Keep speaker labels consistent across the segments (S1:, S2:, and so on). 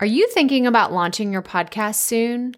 S1: Are you thinking about launching your podcast soon?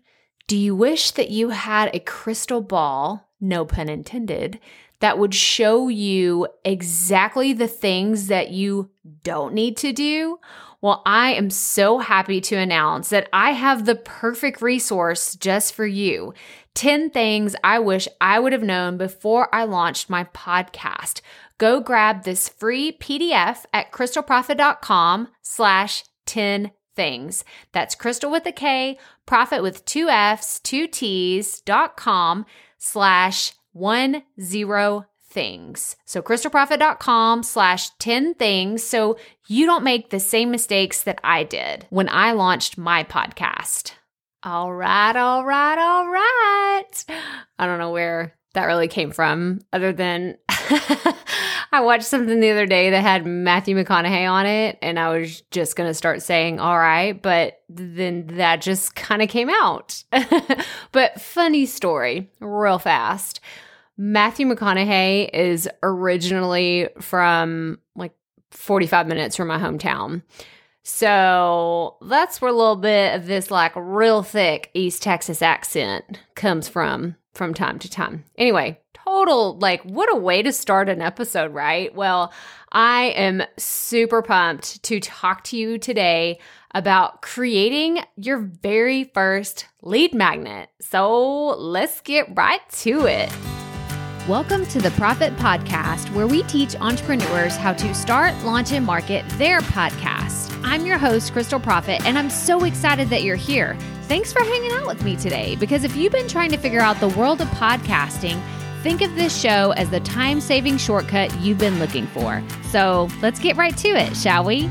S1: Do you wish that you had a crystal ball, no pun intended, that would show you exactly the things that you don't need to do? Well, I am so happy to announce that I have the perfect resource just for you 10 things I wish I would have known before I launched my podcast. Go grab this free PDF at krystalproffitt.com slash 10 things. That's crystal with a K, profit with two F's, two T's dot com slash one zero things. So krystalproffitt.com slash 10 things. So you don't make the same mistakes that I did when I launched my podcast. All right, all right, all right. I don't know where that really came from, other than I watched something the other day that had Matthew McConaughey on it, and I was just going to start saying, all right, but then that just kind of came out. but funny story, real fast. Matthew McConaughey is originally from like 45 minutes from my hometown. So that's where a little bit of this like real thick East Texas accent comes from from time to time. Anyway, total like what a way to start an episode, right? Well, I am super pumped to talk to you today about creating your very first lead magnet. So let's get right to it. Welcome to the Proffitt Podcast, where we teach entrepreneurs how to start, launch, and market their podcast. I'm your host, Krystal Proffitt, and I'm so excited that you're here. Thanks for hanging out with me today because if you've been trying to figure out the world of podcasting, think of this show as the time saving shortcut you've been looking for. So let's get right to it, shall we?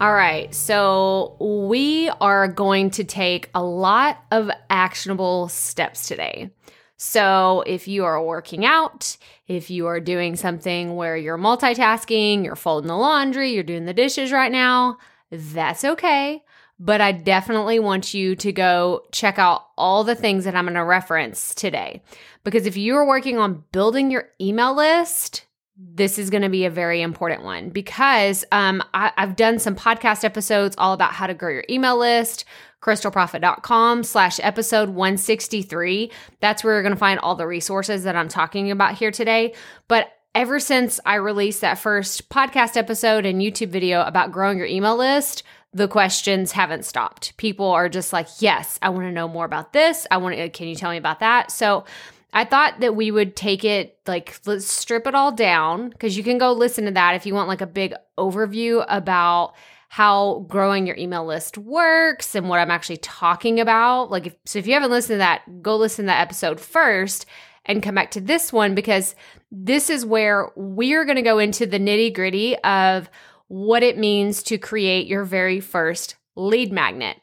S1: All right, so we are going to take a lot of actionable steps today. So, if you are working out, if you are doing something where you're multitasking, you're folding the laundry, you're doing the dishes right now, that's okay. But I definitely want you to go check out all the things that I'm going to reference today. Because if you are working on building your email list, this is going to be a very important one. Because um, I, have done some podcast episodes all about how to grow your email list krystalproffitt.com slash episode 163 that's where you're going to find all the resources that i'm talking about here today. But ever since i released that first podcast episode and youtube video about growing your email list the questions haven't stopped. People are just like yes i want to know more about this. I want to uh, can you tell me about that? So I thought that we would take it like let's strip it all down because you can go listen to that if you want like a big overview about how growing your email list works and what I'm actually talking about. Like if so if you haven't listened to that, go listen to that episode first and come back to this one because this is where we're going to go into the nitty-gritty of what it means to create your very first lead magnet.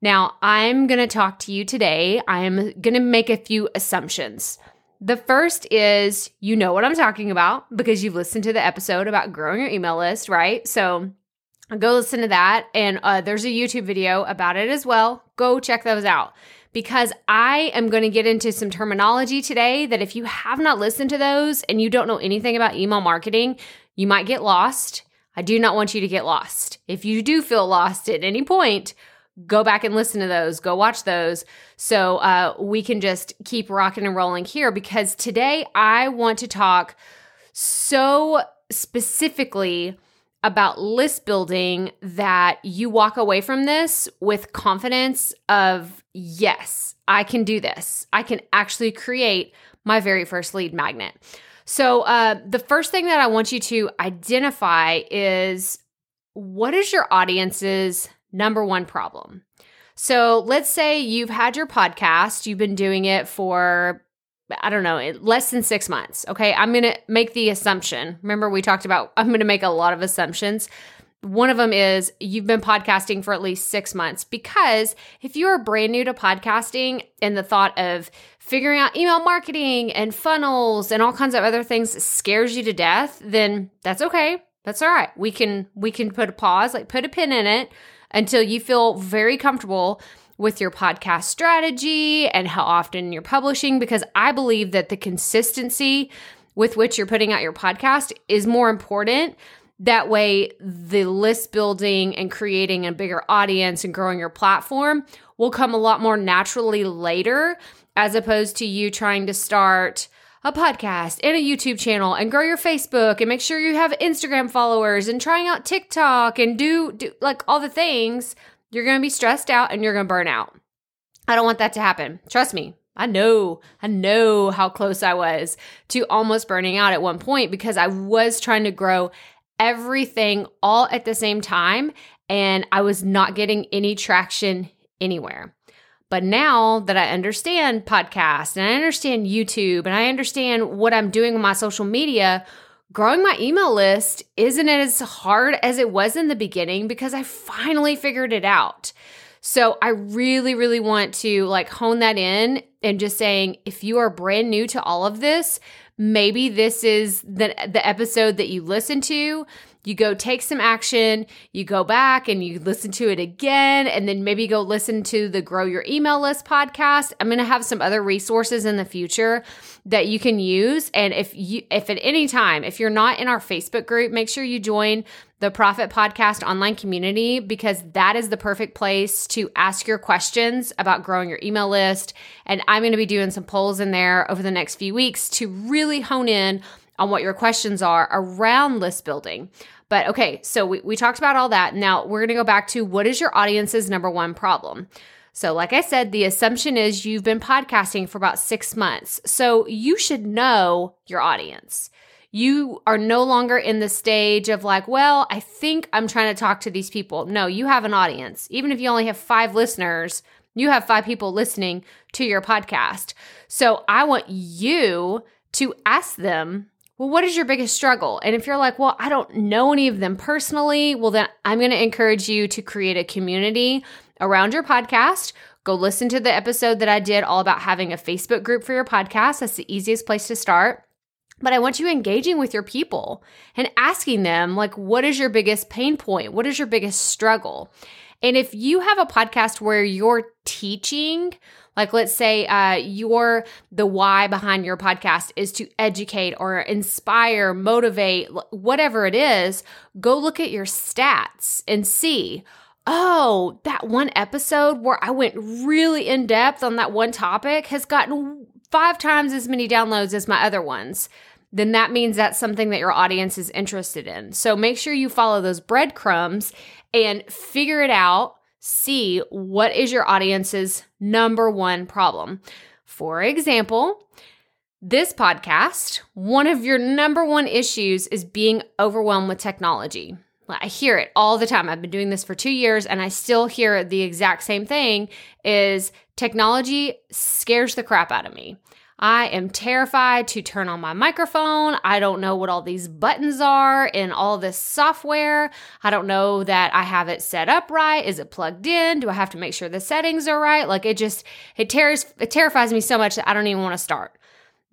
S1: Now, I'm going to talk to you today. I'm going to make a few assumptions. The first is you know what I'm talking about because you've listened to the episode about growing your email list, right? So go listen to that. And uh, there's a YouTube video about it as well. Go check those out because I am going to get into some terminology today that if you have not listened to those and you don't know anything about email marketing, you might get lost. I do not want you to get lost. If you do feel lost at any point, go back and listen to those, go watch those. So uh, we can just keep rocking and rolling here because today I want to talk so specifically about list building that you walk away from this with confidence of yes, I can do this. I can actually create my very first lead magnet. So, uh, the first thing that I want you to identify is what is your audience's number one problem. So let's say you've had your podcast, you've been doing it for, I don't know, less than six months. Okay. I'm going to make the assumption. Remember, we talked about, I'm going to make a lot of assumptions. One of them is you've been podcasting for at least six months because if you're brand new to podcasting and the thought of figuring out email marketing and funnels and all kinds of other things scares you to death, then that's okay. That's all right. We can we can put a pause, like put a pin in it until you feel very comfortable with your podcast strategy and how often you're publishing because I believe that the consistency with which you're putting out your podcast is more important That way, the list building and creating a bigger audience and growing your platform will come a lot more naturally later, as opposed to you trying to start a podcast and a YouTube channel and grow your Facebook and make sure you have Instagram followers and trying out TikTok and do, do like all the things. You're going to be stressed out and you're going to burn out. I don't want that to happen. Trust me. I know, I know how close I was to almost burning out at one point because I was trying to grow everything all at the same time and I was not getting any traction anywhere. But now that I understand podcasts and I understand YouTube and I understand what I'm doing with my social media, growing my email list isn't as hard as it was in the beginning because I finally figured it out. So I really, really want to like hone that in and just saying if you are brand new to all of this, maybe this is the the episode that you listen to you go take some action, you go back and you listen to it again, and then maybe go listen to the Grow Your Email List podcast. I'm going to have some other resources in the future that you can use. And if you, if at any time, if you're not in our Facebook group, make sure you join the Proffitt Podcast online community because that is the perfect place to ask your questions about growing your email list. And I'm going to be doing some polls in there over the next few weeks to really hone in on what your questions are around list building. But okay, so we, we talked about all that. Now we're going to go back to what is your audience's number one problem? So, like I said, the assumption is you've been podcasting for about six months. So, you should know your audience. You are no longer in the stage of like, well, I think I'm trying to talk to these people. No, you have an audience. Even if you only have five listeners, you have five people listening to your podcast. So, I want you to ask them well, what is your biggest struggle? And if you're like, well, I don't know any of them personally, well, then I'm going to encourage you to create a community around your podcast. Go listen to the episode that I did all about having a Facebook group for your podcast. That's the easiest place to start. But I want you engaging with your people and asking them, like, what is your biggest pain point? What is your biggest struggle? And if you have a podcast where you're teaching, like, let's say uh, your the why behind your podcast is to educate or inspire, motivate, whatever it is. Go look at your stats and see. Oh, that one episode where I went really in depth on that one topic has gotten five times as many downloads as my other ones then that means that's something that your audience is interested in. So make sure you follow those breadcrumbs and figure it out see what is your audience's number one problem. For example, this podcast, one of your number one issues is being overwhelmed with technology. I hear it all the time. I've been doing this for 2 years and I still hear the exact same thing is technology scares the crap out of me. I am terrified to turn on my microphone. I don't know what all these buttons are in all this software. I don't know that I have it set up right. Is it plugged in? Do I have to make sure the settings are right? Like it just it tears it terrifies me so much that I don't even want to start.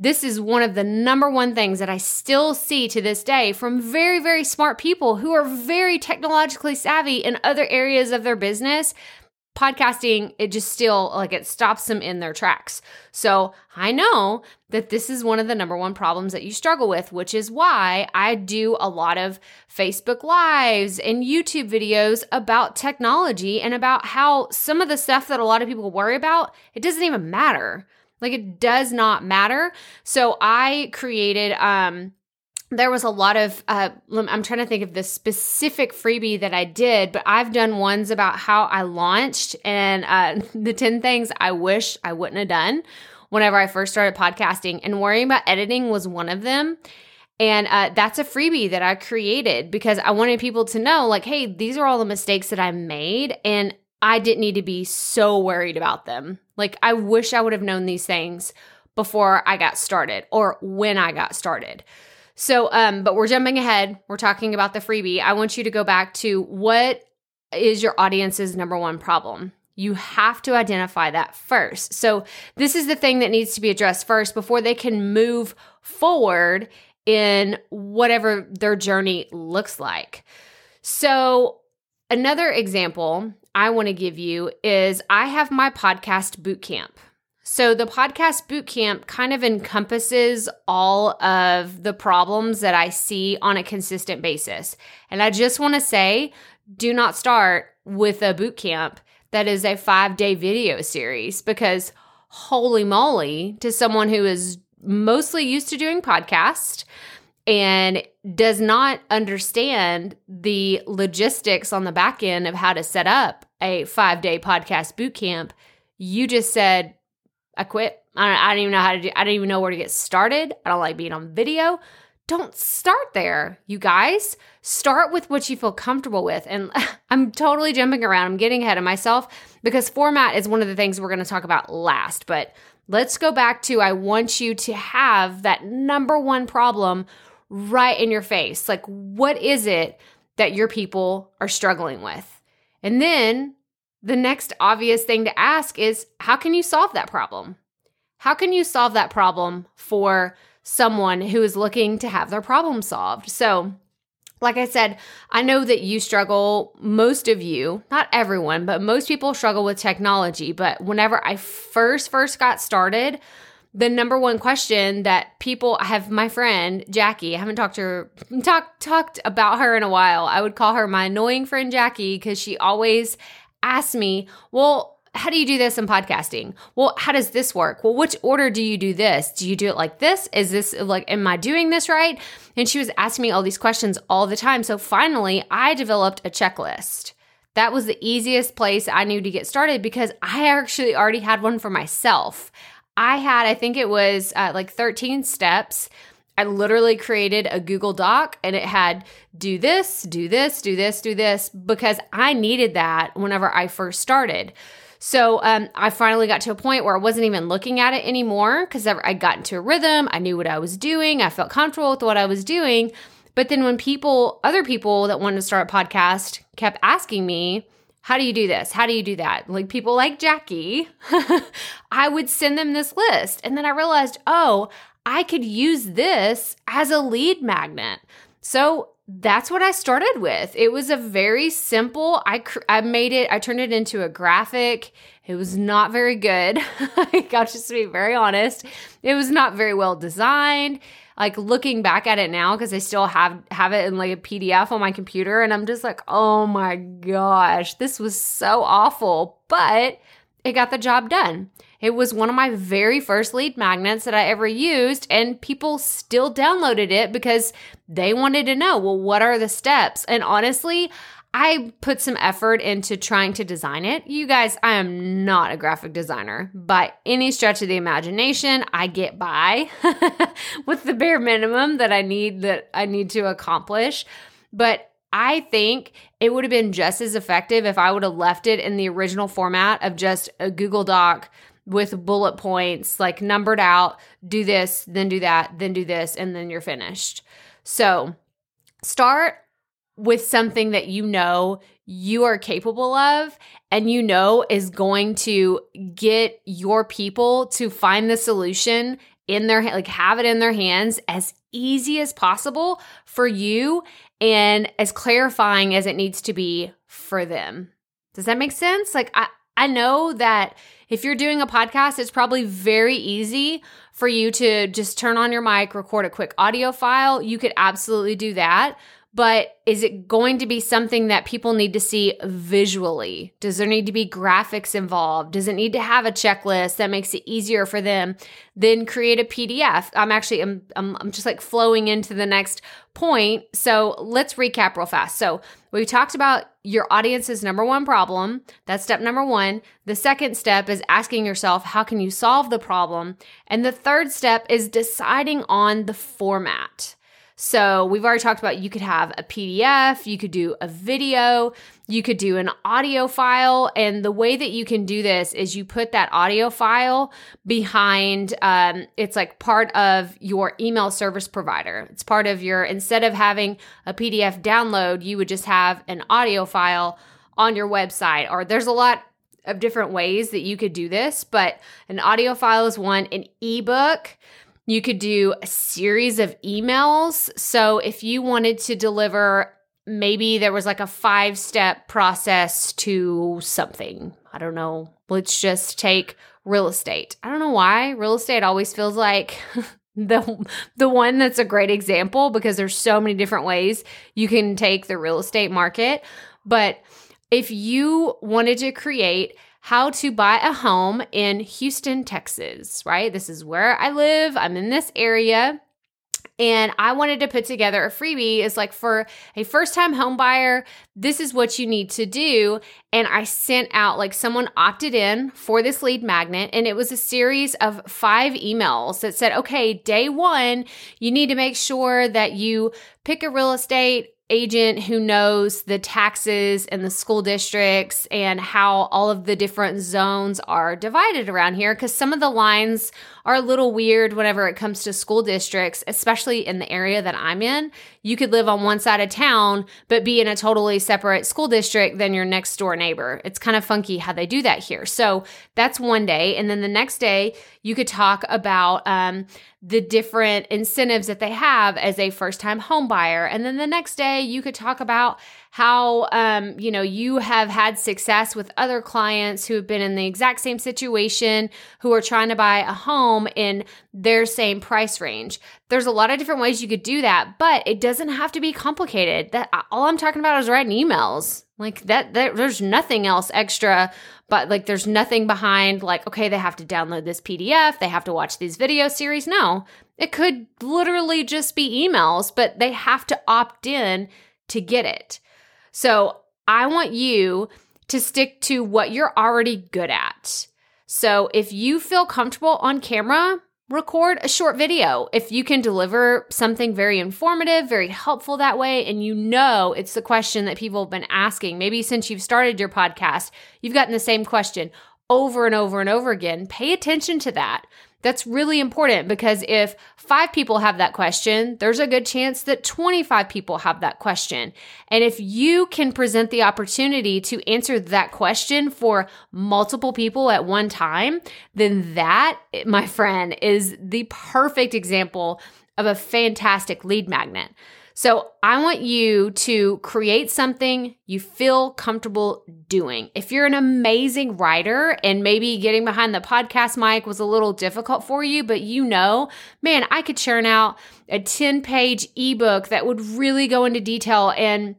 S1: This is one of the number one things that I still see to this day from very, very smart people who are very technologically savvy in other areas of their business podcasting, it just still like it stops them in their tracks. So I know that this is one of the number one problems that you struggle with, which is why I do a lot of Facebook Lives and YouTube videos about technology and about how some of the stuff that a lot of people worry about, it doesn't even matter. Like it does not matter. So I created um there was a lot of uh, i'm trying to think of the specific freebie that i did but i've done ones about how i launched and uh, the 10 things i wish i wouldn't have done whenever i first started podcasting and worrying about editing was one of them and uh, that's a freebie that i created because i wanted people to know like hey these are all the mistakes that i made and i didn't need to be so worried about them like i wish i would have known these things before i got started or when i got started so, um, but we're jumping ahead. We're talking about the freebie. I want you to go back to what is your audience's number one problem? You have to identify that first. So, this is the thing that needs to be addressed first before they can move forward in whatever their journey looks like. So, another example I want to give you is I have my podcast boot camp. So, the podcast bootcamp kind of encompasses all of the problems that I see on a consistent basis. And I just want to say do not start with a bootcamp that is a five day video series because holy moly, to someone who is mostly used to doing podcast and does not understand the logistics on the back end of how to set up a five day podcast boot camp, you just said, I quit. I don't, I don't even know how to do. I don't even know where to get started. I don't like being on video. Don't start there, you guys. Start with what you feel comfortable with. And I'm totally jumping around. I'm getting ahead of myself because format is one of the things we're going to talk about last. But let's go back to I want you to have that number one problem right in your face. Like, what is it that your people are struggling with? And then the next obvious thing to ask is how can you solve that problem? How can you solve that problem for someone who is looking to have their problem solved? So, like I said, I know that you struggle, most of you, not everyone, but most people struggle with technology. But whenever I first first got started, the number one question that people I have my friend Jackie, I haven't talked to her talked talked about her in a while. I would call her my annoying friend Jackie because she always ask me, well, how do you do this in podcasting? Well, how does this work? Well, which order do you do this? Do you do it like this? Is this like, am I doing this right? And she was asking me all these questions all the time. So finally, I developed a checklist. That was the easiest place I knew to get started because I actually already had one for myself. I had, I think it was uh, like 13 steps I literally created a Google Doc and it had do this, do this, do this, do this, because I needed that whenever I first started. So um, I finally got to a point where I wasn't even looking at it anymore because I got into a rhythm. I knew what I was doing. I felt comfortable with what I was doing. But then when people, other people that wanted to start a podcast kept asking me, how do you do this? How do you do that? Like people like Jackie, I would send them this list. And then I realized, oh, I could use this as a lead magnet. So that's what I started with. It was a very simple. I I made it. I turned it into a graphic. It was not very good. I got to be very honest. It was not very well designed. Like looking back at it now, because I still have have it in like a PDF on my computer, and I'm just like, oh my gosh, this was so awful. But it got the job done. It was one of my very first lead magnets that I ever used, and people still downloaded it because they wanted to know, well, what are the steps? And honestly, I put some effort into trying to design it. You guys, I am not a graphic designer by any stretch of the imagination. I get by with the bare minimum that I need that I need to accomplish. But I think it would have been just as effective if I would have left it in the original format of just a Google Doc with bullet points, like numbered out, do this, then do that, then do this, and then you're finished. So start with something that you know you are capable of and you know is going to get your people to find the solution in their like have it in their hands as easy as possible for you and as clarifying as it needs to be for them. Does that make sense? Like I I know that if you're doing a podcast, it's probably very easy for you to just turn on your mic, record a quick audio file. You could absolutely do that. But is it going to be something that people need to see visually? Does there need to be graphics involved? Does it need to have a checklist that makes it easier for them? Then create a PDF. I'm actually I'm, I'm, I'm just like flowing into the next point. So let's recap real fast. So we talked about your audience's number one problem. That's step number one. The second step is asking yourself, how can you solve the problem? And the third step is deciding on the format. So we've already talked about you could have a PDF, you could do a video, you could do an audio file. And the way that you can do this is you put that audio file behind, um, it's like part of your email service provider. It's part of your, instead of having a PDF download, you would just have an audio file on your website. Or there's a lot of different ways that you could do this, but an audio file is one, an ebook you could do a series of emails. So if you wanted to deliver, maybe there was like a five step process to something. I don't know. Let's just take real estate. I don't know why. Real estate always feels like the the one that's a great example because there's so many different ways you can take the real estate market. But if you wanted to create how to buy a home in Houston, Texas, right? This is where I live. I'm in this area. And I wanted to put together a freebie is like for a first time home buyer, this is what you need to do. And I sent out like someone opted in for this lead magnet and it was a series of five emails that said, okay, day one, you need to make sure that you pick a real estate agent who knows the taxes and the school districts and how all of the different zones are divided around here because some of the lines are a little weird whenever it comes to school districts, especially in the area that I'm in. You could live on one side of town, but be in a totally separate school district than your next door neighbor. It's kind of funky how they do that here. So that's one day. And then the next day, you could talk about um, the different incentives that they have as a first time home buyer. And then the next day, you could talk about how um, you know you have had success with other clients who have been in the exact same situation who are trying to buy a home in their same price range. There's a lot of different ways you could do that but it doesn't have to be complicated. That all i'm talking about is writing emails. Like that, that there's nothing else extra but like there's nothing behind like okay they have to download this pdf they have to watch these video series no it could literally just be emails but they have to opt in to get it so I want you to stick to what you're already good at. So if you feel comfortable on camera, record a short video. If you can deliver something very informative, very helpful that way, and you know it's the question that people have been asking, maybe since you've started your podcast, you've gotten the same question over and over and over again, pay attention to that. That's really important because if five people have that question, there's a good chance that 25 people have that question. And if you can present the opportunity to answer that question for multiple people at one time, then that, my friend, is the perfect example of a fantastic lead magnet. So I want you to create something you feel comfortable doing. If you're an amazing writer and maybe getting behind the podcast mic was a little difficult for you, but you know, man, I could churn out a 10 page ebook that would really go into detail and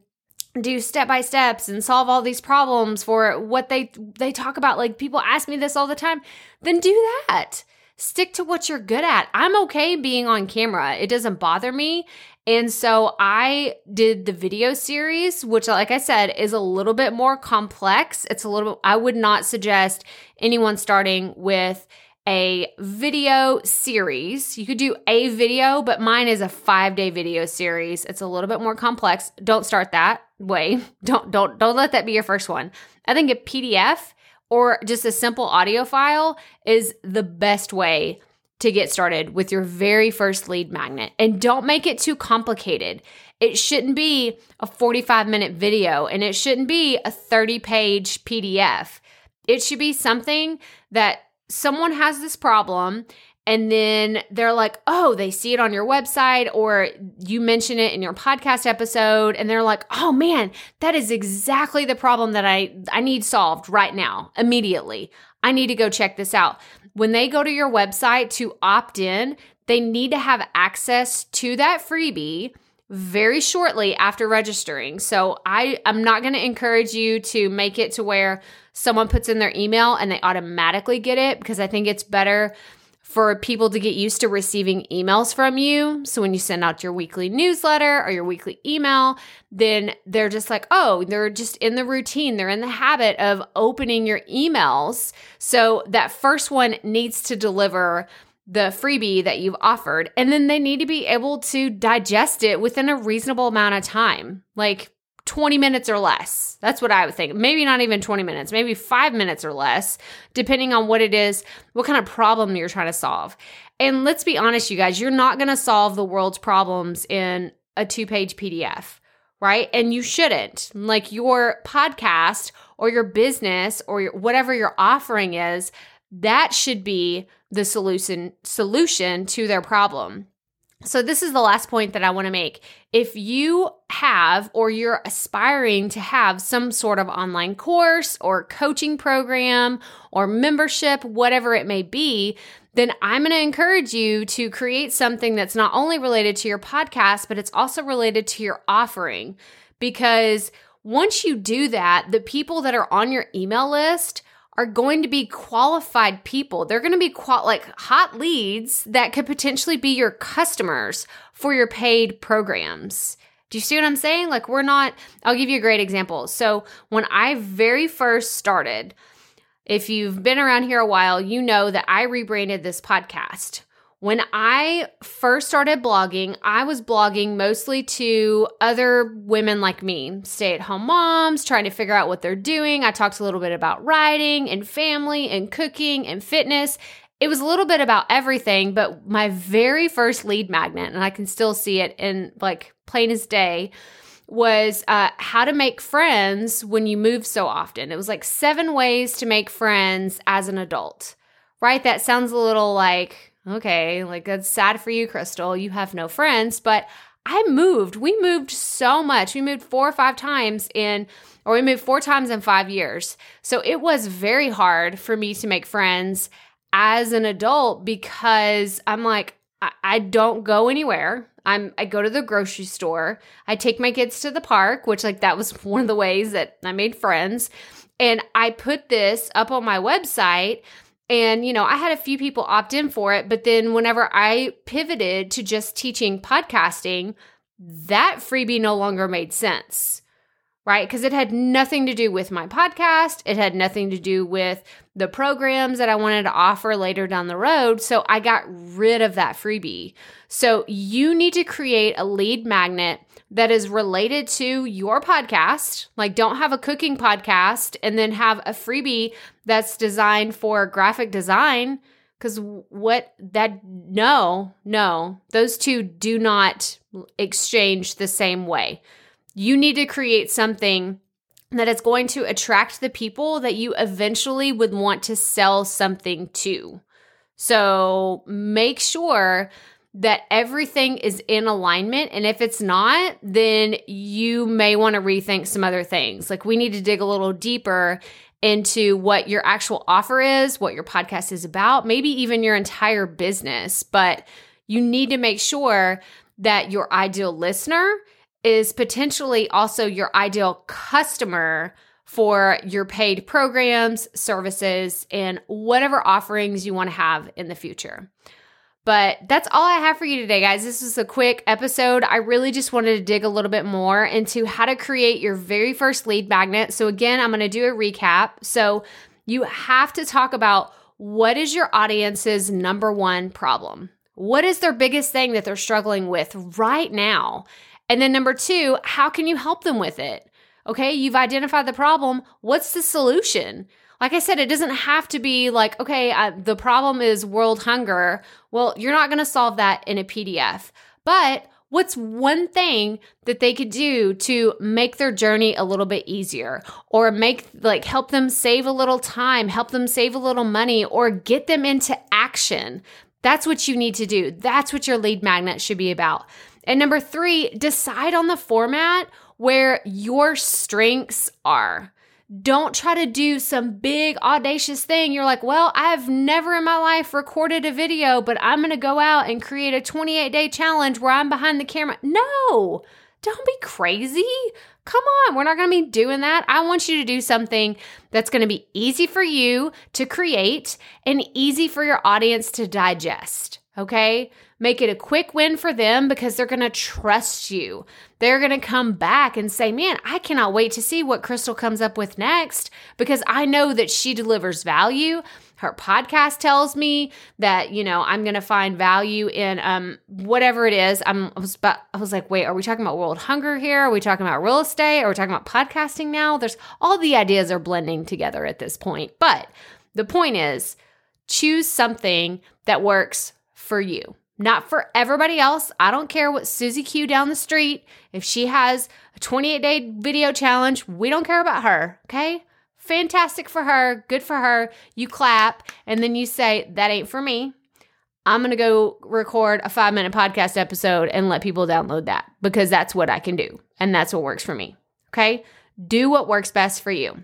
S1: do step by steps and solve all these problems for what they they talk about. Like people ask me this all the time then do that. Stick to what you're good at. I'm okay being on camera. It doesn't bother me and so I did the video series, which, like I said, is a little bit more complex. It's a little, I would not suggest anyone starting with a video series. You could do a video, but mine is a 5-day video series. It's a little bit more complex. Don't start that way. Don't don't don't let that be your first one. I think a PDF or just a simple audio file is the best way to get started with your very first lead magnet. And don't make it too complicated. It shouldn't be a 45 minute video and it shouldn't be a 30 page PDF. It should be something that someone has this problem and then they're like, oh, they see it on your website or you mention it in your podcast episode and they're like, oh man, that is exactly the problem that I, I need solved right now, immediately. I need to go check this out when they go to your website to opt in, they need to have access to that freebie very shortly after registering. So I I'm not going to encourage you to make it to where someone puts in their email and they automatically get it because I think it's better for people to get used to receiving emails from you. So when you send out your weekly newsletter or your weekly email, then they're just like, oh, they're just in the routine. They're in the habit of opening your emails. So that first one needs to deliver the freebie that you've offered. And then they need to be able to digest it within a reasonable amount of time. Like 20 minutes or less. That's what I would think. Maybe not even 20 minutes, maybe five minutes or less, depending on what it is, what kind of problem you're trying to solve. And let's be honest, you guys, you're not going to solve the world's problems in a two page PDF, right? And you shouldn't. Like your podcast or your business or your, whatever your offering is, that should be the solution solution to their problem. So, this is the last point that I want to make. If you have or you're aspiring to have some sort of online course or coaching program or membership, whatever it may be, then I'm going to encourage you to create something that's not only related to your podcast, but it's also related to your offering. Because once you do that, the people that are on your email list are going to be qualified people. They're going to be qual- like hot leads that could potentially be your customers for your paid programs. Do you see what I'm saying? Like, we're not, I'll give you a great example. So, when I very first started, if you've been around here a while, you know that I rebranded this podcast. When I first started blogging, I was blogging mostly to other women like me, stay at home moms, trying to figure out what they're doing. I talked a little bit about writing and family and cooking and fitness. It was a little bit about everything, but my very first lead magnet, and I can still see it in like plain as day, was uh, how to make friends when you move so often. It was like seven ways to make friends as an adult, right? That sounds a little like, okay, like that's sad for you, Krystal. You have no friends. But I moved. We moved so much. We moved four or five times in, or we moved four times in five years. So it was very hard for me to make friends as an adult because I'm like, I, I don't go anywhere. I'm I go to the grocery store. I take my kids to the park, which like that was one of the ways that I made friends. And I put this up on my website and, you know, I had a few people opt in for it, but then whenever I pivoted to just teaching podcasting, that freebie no longer made sense, right? Because it had nothing to do with my podcast. It had nothing to do with the programs that I wanted to offer later down the road. So I got rid of that freebie. So you need to create a lead magnet that is related to your podcast. Like, don't have a cooking podcast and then have a freebie that's designed for graphic design. Because what that, no, no, those two do not exchange the same way. You need to create something that is going to attract the people that you eventually would want to sell something to. So make sure that everything is in alignment. And if it's not, then you may want to rethink some other things. Like we need to dig a little deeper into what your actual offer is, what your podcast is about, maybe even your entire business. But you need to make sure that your ideal listener is potentially also your ideal customer for your paid programs, services, and whatever offerings you want to have in the future. But that's all I have for you today, guys. This was a quick episode. I really just wanted to dig a little bit more into how to create your very first lead magnet. So, again, I'm going to do a recap. So, you have to talk about what is your audience's number one problem? What is their biggest thing that they're struggling with right now? And then, number two, how can you help them with it? Okay, you've identified the problem. What's the solution? Like I said, it doesn't have to be like, okay, uh, the problem is world hunger. Well, you're not going to solve that in a PDF. But what's one thing that they could do to make their journey a little bit easier or make like help them save a little time, help them save a little money or get them into action? That's what you need to do. That's what your lead magnet should be about. And number 3, decide on the format where your strengths are. Don't try to do some big audacious thing. You're like, well, I've never in my life recorded a video, but I'm going to go out and create a 28 day challenge where I'm behind the camera. No, don't be crazy. Come on, we're not going to be doing that. I want you to do something that's going to be easy for you to create and easy for your audience to digest. Okay. Make it a quick win for them because they're going to trust you. They're going to come back and say, Man, I cannot wait to see what Krystal comes up with next because I know that she delivers value. Her podcast tells me that, you know, I'm going to find value in um, whatever it is. I'm, I was, I was like, wait, are we talking about world hunger here? Are we talking about real estate? Are we talking about podcasting now? There's all the ideas are blending together at this point. But the point is, choose something that works for you not for everybody else. I don't care what Susie Q down the street, if she has a 28 day video challenge, we don't care about her, okay? Fantastic for her, good for her. You clap and then you say, That ain't for me. I'm going to go record a five minute podcast episode and let people download that because that's what I can do. And that's what works for me. Okay. Do what works best for you.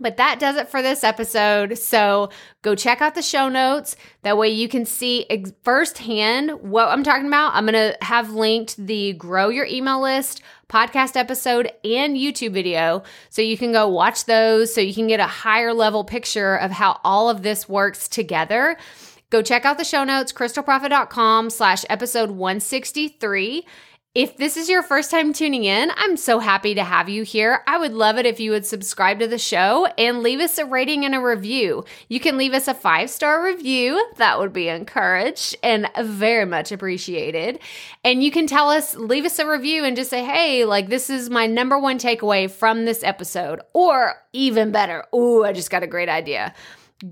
S1: But that does it for this episode. So go check out the show notes. That way you can see ex- firsthand what I'm talking about. I'm going to have linked the Grow Your Email List podcast episode and YouTube video. So you can go watch those so you can get a higher level picture of how all of this works together. Go check out the show notes, krystalproffitt.com slash episode 163. If this is your first time tuning in, I'm so happy to have you here. I would love it if you would subscribe to the show and leave us a rating and a review. You can leave us a five star review. That would be encouraged and very much appreciated. And you can tell us, leave us a review and just say, hey, like this is my number one takeaway from this episode. Or even better, ooh, I just got a great idea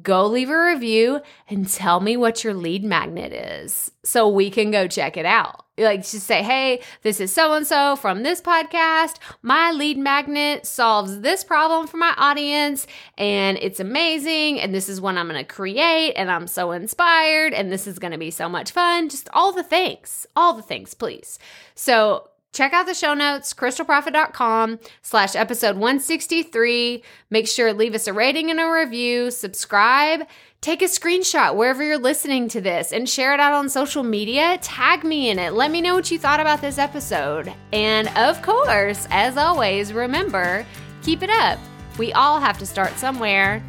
S1: go leave a review and tell me what your lead magnet is so we can go check it out. Like, just say, hey, this is so and so from this podcast. My lead magnet solves this problem for my audience, and it's amazing. And this is what I'm going to create, and I'm so inspired, and this is going to be so much fun. Just all the things, all the things, please. So, check out the show notes krystalproffitt.com slash episode 163 make sure to leave us a rating and a review. Subscribe. Take a screenshot wherever you're listening to this and share it out on social media. Tag me in it. Let me know what you thought about this episode. And of course as always remember keep it up. We all have to start somewhere